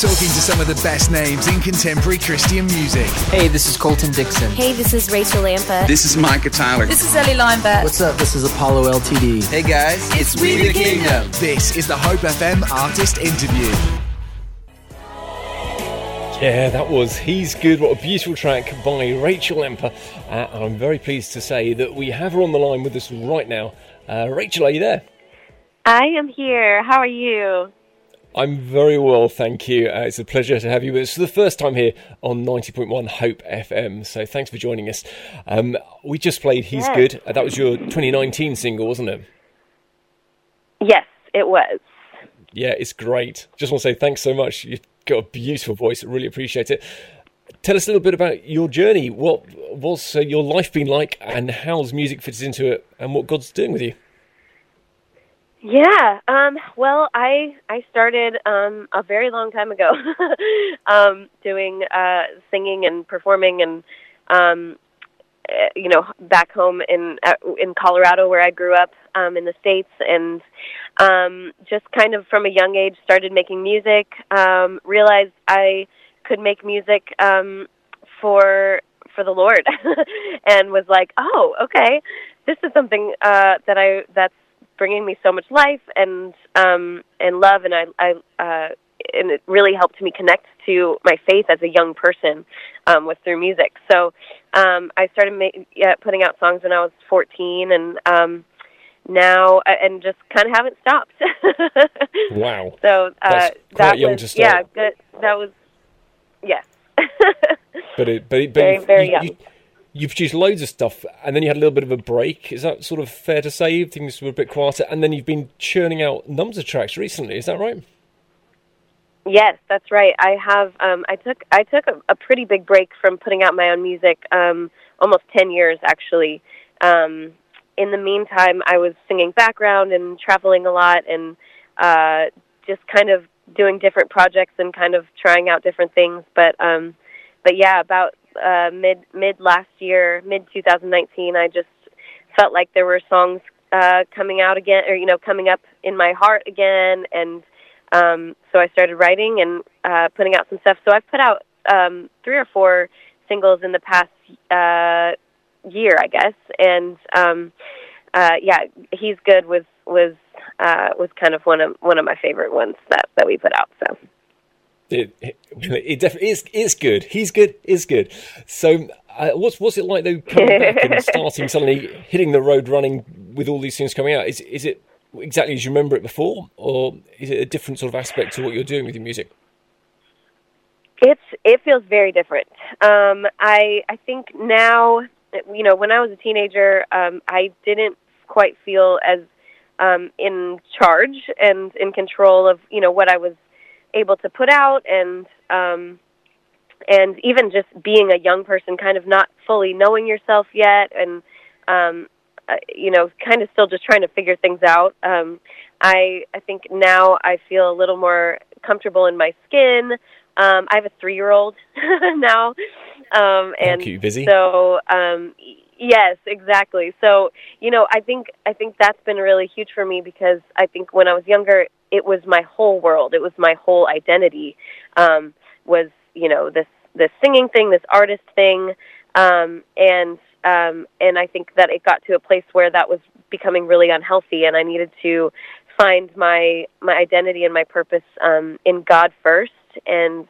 Talking to some of the best names in contemporary Christian music. Hey, this is Colton Dixon. Hey, this is Rachel Lampa. This is Micah Tyler. This is Ellie Lineback. What's up? This is Apollo LTD. Hey guys, it's, it's We the Kingdom. This is the Hope FM artist interview. Yeah, that was He's Good. What a beautiful track by Rachel Lampa. Uh, and I'm very pleased to say that we have her on the line with us right now. Uh, Rachel, are you there? I am here. How are you? I'm very well, thank you. Uh, it's a pleasure to have you with us for the first time here on 90.1 Hope FM. So thanks for joining us. Um, we just played He's. Good. Uh, that was your 2019 single, wasn't it? Yes, it was. Yeah, it's great. Just want to say thanks so much. You've got a beautiful voice. I really appreciate it. Tell us a little bit about your journey. What was uh, your life been like, and how's music fits into it, and what God's doing with you? Yeah. Um, well, I I started um, a very long time ago, um, doing uh, singing and performing, and um, eh, you know, back home in uh, in Colorado where I grew up um, in the states, and um, just kind of from a young age started making music. Um, realized I could make music um, for for the Lord, and was like, oh, okay, this is something uh, that I that's bringing me so much life and um, and love, and I, I uh, and it really helped me connect to my faith as a young person um, was through music. So um, I started ma- yeah, putting out songs when I was 14, and um, now and just kind of haven't stopped. wow! So uh, that was yeah, good. That was yes. but it, but, it, but very, very you, young. You, you produced loads of stuff and then you had a little bit of a break. Is that sort of fair to say? Things were a bit quieter, and then you've been churning out numbers of tracks recently. Is that right? Yes, that's right. I have. Um, I took I took a, a, pretty big break from putting out my own music, um, almost ten years actually. Um, in the meantime, I was singing background and traveling a lot, and uh, just kind of doing different projects and kind of trying out different things. But um, but yeah, about uh, mid mid last year, mid 2019, I just felt like there were songs uh, coming out again, or you know, coming up in my heart again, and um, so I started writing and uh, putting out some stuff. So I've put out um, three or four singles in the past uh, year, I guess, and um, uh, yeah, he's good was was uh, was kind of one of one of my favorite ones that that we put out. So. It, it, it definitely is, is good. He's good, is good. So, uh, what's what's it like though coming back and starting suddenly hitting the road running with all these things coming out? Is is it exactly as you remember it before, or is it a different sort of aspect to what you're doing with your music? It's it feels very different. Um, I I think now, you know, when I was a teenager, um, I didn't quite feel as um, in charge and in control of you know what I was able to put out and um and even just being a young person kind of not fully knowing yourself yet and um uh, you know kind of still just trying to figure things out. Um i i think now i feel a little more comfortable in my skin. Um i have a 3 year old now um and you busy? so um yes exactly. So you know i think i think that's been really huge for me because i think when i was younger it was my whole world. It was my whole identity. Um, was you know this this singing thing, this artist thing, um, and um, and I think that it got to a place where that was becoming really unhealthy, and I needed to find my my identity and my purpose um, in God first, and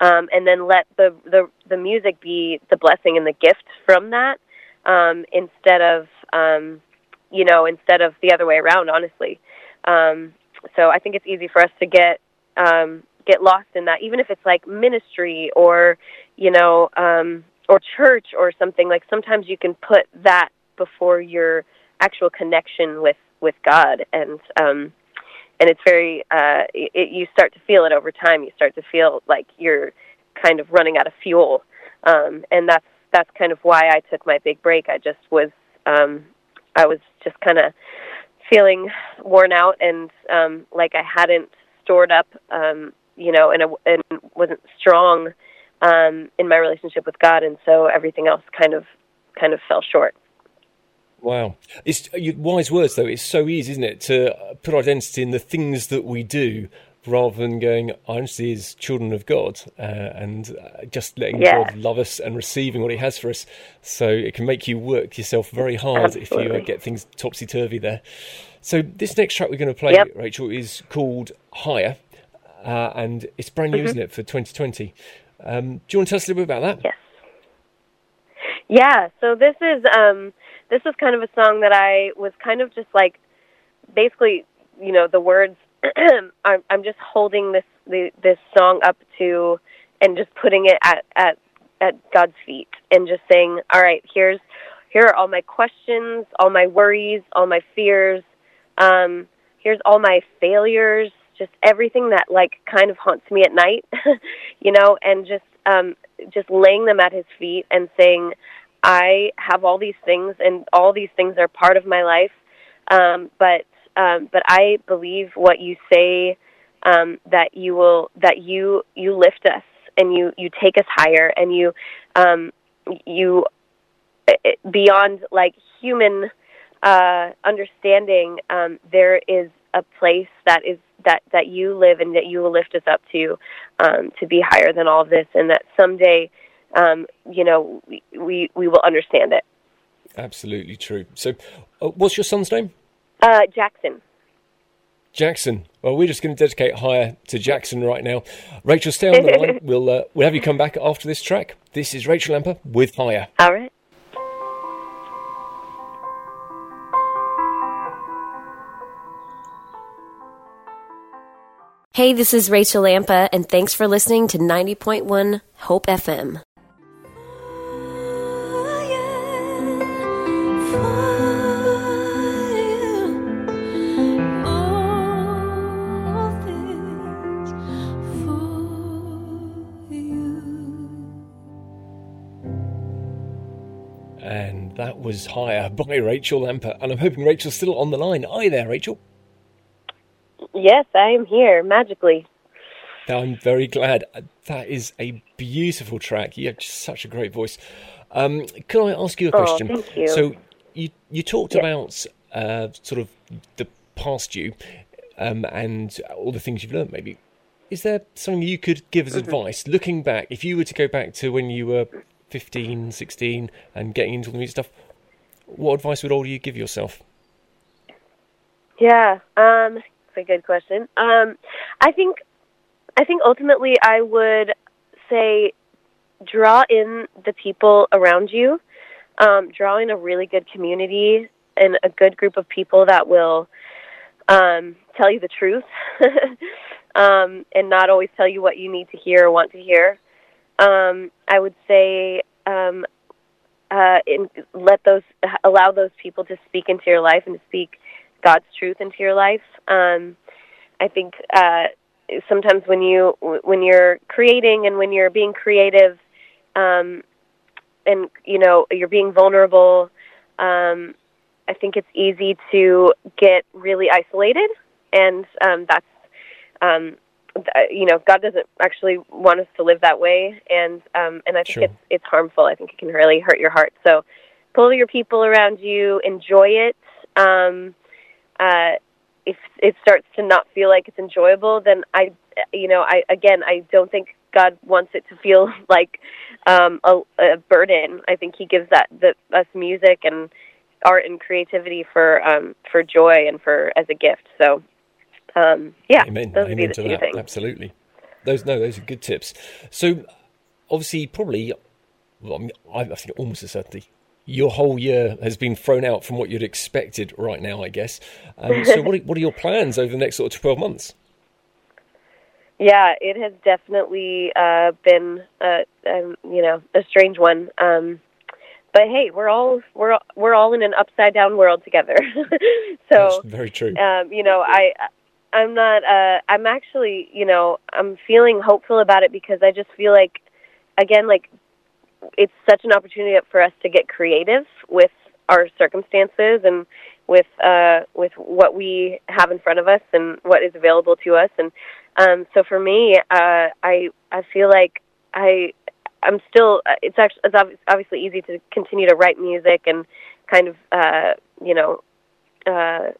um, and then let the, the the music be the blessing and the gift from that, um, instead of um, you know instead of the other way around. Honestly, um, so I think it's easy for us to get um, get lost in that, even if it's like ministry or you know um, or church or something. Like sometimes you can put that before your actual connection with with God, and um, and it's very uh, it, you start to feel it over time. You start to feel like you're kind of running out of fuel, um, and that's that's kind of why I took my big break. I just was um, I was just kind of feeling worn out and um, like I hadn't stored up, um, you know, and, and wasn't strong um, in my relationship with God, and so everything else kind of kind of fell short. Wow, it's wise words though. It's so easy, isn't it, to put identity in the things that we do rather than going, I'm see as children of God uh, and uh, just letting Yeah. God love us and receiving what He has for us. So it can make you work yourself very hard if you uh, get things topsy turvy there. So this next track we're going to play, Yep. Rachel, is called Higher, uh, and it's brand Mm-hmm. new, isn't it, for 2020? Um, do you want to tell us a little bit about that? Yes. Yeah, so this is um this is kind of a song that I was kind of just like basically, you know, the words I'm I'm just holding this the, this song up to and just putting it at at at God's feet and just saying, "All right, here's here are all my questions, all my worries, all my fears. Um here's all my failures, just everything that like kind of haunts me at night, you know, and just um just laying them at his feet and saying, I have all these things and all these things are part of my life. Um, but um, but I believe what you say um, that you will that you you lift us and you you take us higher and you um, you eh, beyond like human uh, understanding. Um, there is a place that is that that you live and that you will lift us up to um, to be higher than all of this, and that someday, um, you know, we, we we will understand it. Absolutely true. So, uh, what's your son's name? Uh, Jackson. Jackson. Well, we're just going to dedicate higher to Jackson right now. Rachel, stay on the line. We'll uh, we'll have you come back after this track. This is Rachel Lampa with Higher. All right. Hey, this is Rachel Lampa, and thanks for listening to 90.1 Hope FM. That was Higher by Rachel Lampa. And I'm hoping Rachel's still on the line. Are there, Rachel? Yes, I am here magically. I'm very glad. Uh, That is a beautiful track. You have such a great voice. Um, can I ask you a Oh, question? thank you. So you you talked Yes. about uh, sort of the past you um, and all the things you've learned. Maybe is there something you could give as Mm-hmm. advice looking back? If you were to go back to when you were 15, 16 and getting into all the music stuff, what advice would all you give yourself? Yeah, um, it's a good question. Um, I think, I think ultimately I would say, draw in the people around you, um, draw in a really good community and a good group of people that will um, tell you the truth, um, and not always tell you what you need to hear or want to hear. Um, I would say um, uh, in, let those allow those people to speak into your life and to speak God's truth into your life. Um, I think uh, sometimes when you when you're creating and when you're being creative, um, and you know you're being vulnerable, um, I think it's easy to get really isolated, and um, that's um, you know God doesn't actually want us to live that way, and um, and I think Sure. it's it's harmful. I think it can really hurt your heart. So pull your people around you, enjoy it. Um, uh, if it starts to not feel like it's enjoyable, then I, you know, I again, I don't think God wants it to feel like um, a, a burden. I think He gives that the, us music and art and creativity for um, for joy and for as a gift. So, um, yeah, Amen. those would be the two that. things. Absolutely. Those no, those are good tips. So obviously, probably, well, I, mean, I I think almost a certainty, your whole year has been thrown out from what you'd expected right now. I guess. Um, so what are, what are your plans over the next sort of twelve months? Yeah, it has definitely uh, been, uh, um, you know, a strange one. Um, but hey, we're all we're we're all in an upside down world together. so That's very true. um, you know, I I'm not uh I'm actually, you know, I'm feeling hopeful about it because I just feel like again like it's such an opportunity for us to get creative with our circumstances and with uh with what we have in front of us and what is available to us. And um so for me uh I I feel like I I'm still uh, it's actually it's obvi- obviously easy to continue to write music and kind of uh you know uh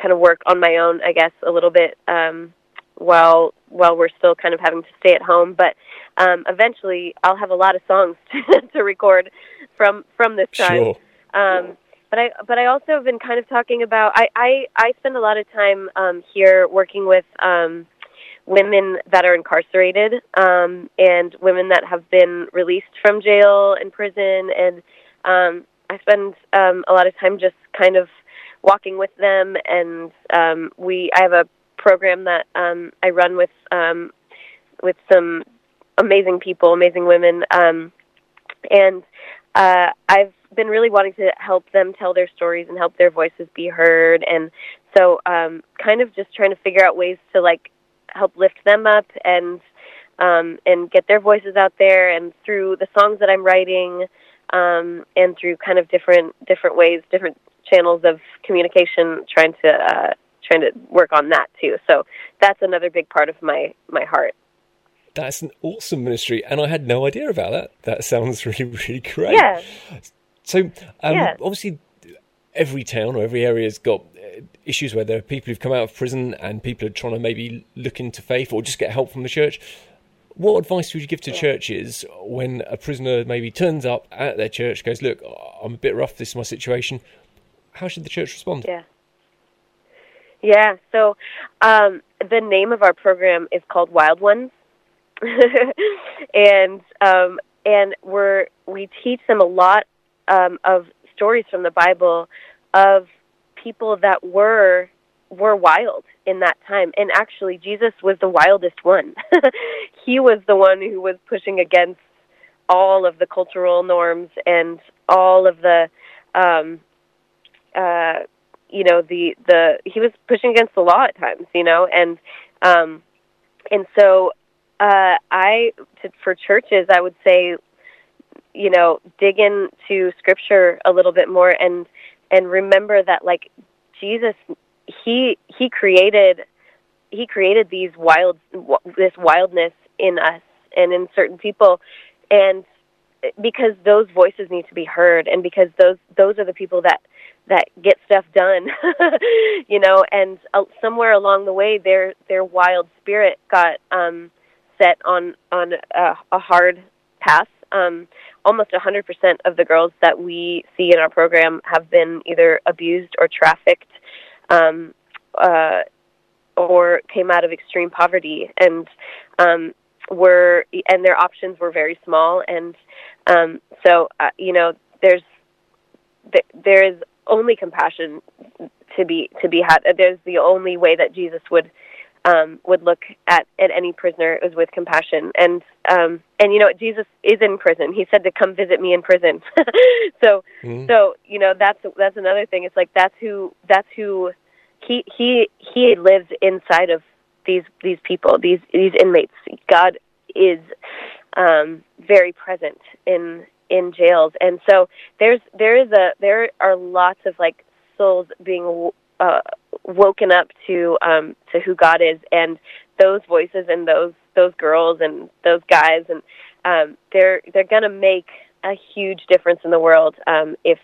kind of work on my own, I guess, a little bit. Um, while while we're still kind of having to stay at home. But um, eventually, I'll have a lot of songs to, to record from from this time. Sure. Um, but I but I also have been kind of talking about I I, I spend a lot of time um, here working with um, women that are incarcerated um, and women that have been released from jail and prison and um, I spend um, a lot of time just kind of walking with them and um, we I have a program that um, I run with um, with some amazing people, amazing women, um, and uh, I've been really wanting to help them tell their stories and help their voices be heard, and so um, kind of just trying to figure out ways to like help lift them up and um, and get their voices out there, and through the songs that I'm writing, um, and through kind of different different ways, different channels of communication, trying to uh, trying to work on that too. So that's another big part of my my heart. That's an awesome ministry, and I had no idea about that. That sounds really, really great. Yeah. So, um, Yeah. obviously, every town or every area has got uh, issues where there are people who've come out of prison and people are trying to maybe look into faith or just get help from the church. What advice would you give to churches when a prisoner maybe turns up at their church, goes, "Look, I'm a bit rough. This is my situation." How should the church respond? Yeah. Yeah. So um, the name of our program is called Wild Ones, and um, and we're we teach them a lot um, of stories from the Bible of people that were were wild in that time. And actually, Jesus was the wildest one. he was the one who was pushing against all of the cultural norms and all of the um, uh, you know the the he was pushing against the law at times you know and um and so uh i to, for churches i would say you know dig into scripture a little bit more and and remember that like jesus he he created he created these wild this wildness in us and in certain people. And because those voices need to be heard and because those those are the people that that get stuff done you know and uh, somewhere along the way their their wild spirit got um set on on a, a hard path. Um almost 100% of the girls that we see in our program have been either abused or trafficked um uh or came out of extreme poverty. And um were and their options were very small. And um so uh, you know there's there is only compassion to be to be had. There's the only way that Jesus would um would look at at any prisoner is with compassion. And um and you know Jesus is in prison. He said to come visit me in prison. So Mhm. so you know that's that's another thing. It's like that's who that's who he he he lives inside of these these people these these inmates. God is um very present in in jails and so there's there is a there are lots of like souls being uh woken up to um to who god is and those voices and those those girls and those guys and um they're they're going to make a huge difference in the world um if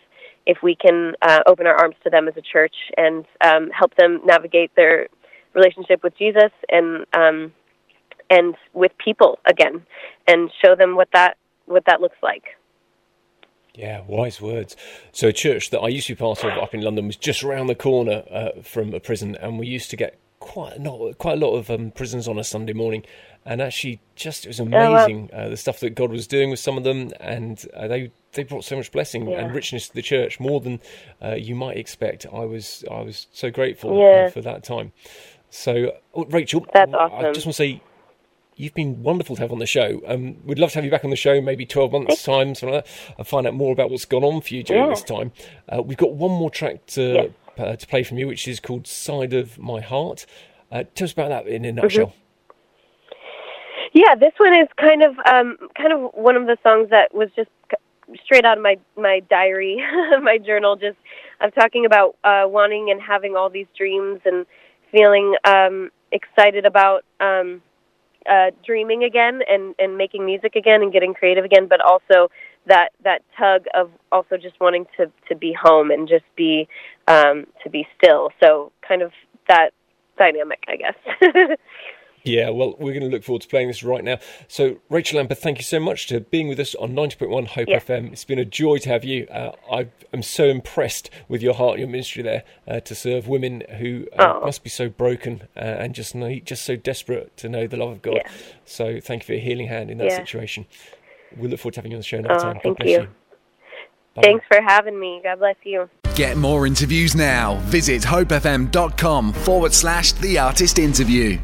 if we can uh, open our arms to them as a church and um, help them navigate their relationship with Jesus and um, and with people again, and show them what that what that looks like. Yeah, wise words. So, a church that I used to be part of up in London was just around the corner uh, from a prison, and we used to get quite a lot, quite a lot of um, prisoners on a Sunday morning. And actually, just it was amazing uh, the stuff that God was doing with some of them, and uh, they they brought so much blessing Yeah. and richness to the church, more than uh, you might expect. I was I was so grateful Yeah. uh, for that time. So, oh, Rachel, That's I just want to say You've been wonderful to have on the show. Um, we'd love to have you back on the show, maybe 12 months' time, something like that, and find out more about what's gone on for you during Yeah. this time. Uh, we've got one more track to, Yes. uh, to play from you, which is called Side of My Heart. Uh, tell us about that in Mm-hmm. a nutshell. Yeah, this one is kind of um, kind of one of the songs that was just straight out of my my diary, my journal. Just I'm talking about uh, wanting and having all these dreams and feeling um, excited about um, uh, dreaming again and and making music again and getting creative again, but also that that tug of also just wanting to to be home and just be um, to be still. So kind of that dynamic, I guess. Yeah, well, we're going to look forward to playing this right now. So, Rachel Lampa, thank you so much to being with us on 90.1 Hope Yeah. FM. It's been a joy to have you. Uh, I am so impressed with your heart, your ministry there, uh, to serve women who uh, Oh. must be so broken uh, and just need, just so desperate to know the love of God. Yeah. So, thank you for your healing hand in that Yeah. situation. We look forward to having you on the show another Oh, time. God thank bless you. you. Thanks for having me. God bless you. Get more interviews now. Visit hopefm.com forward slash the artist interview.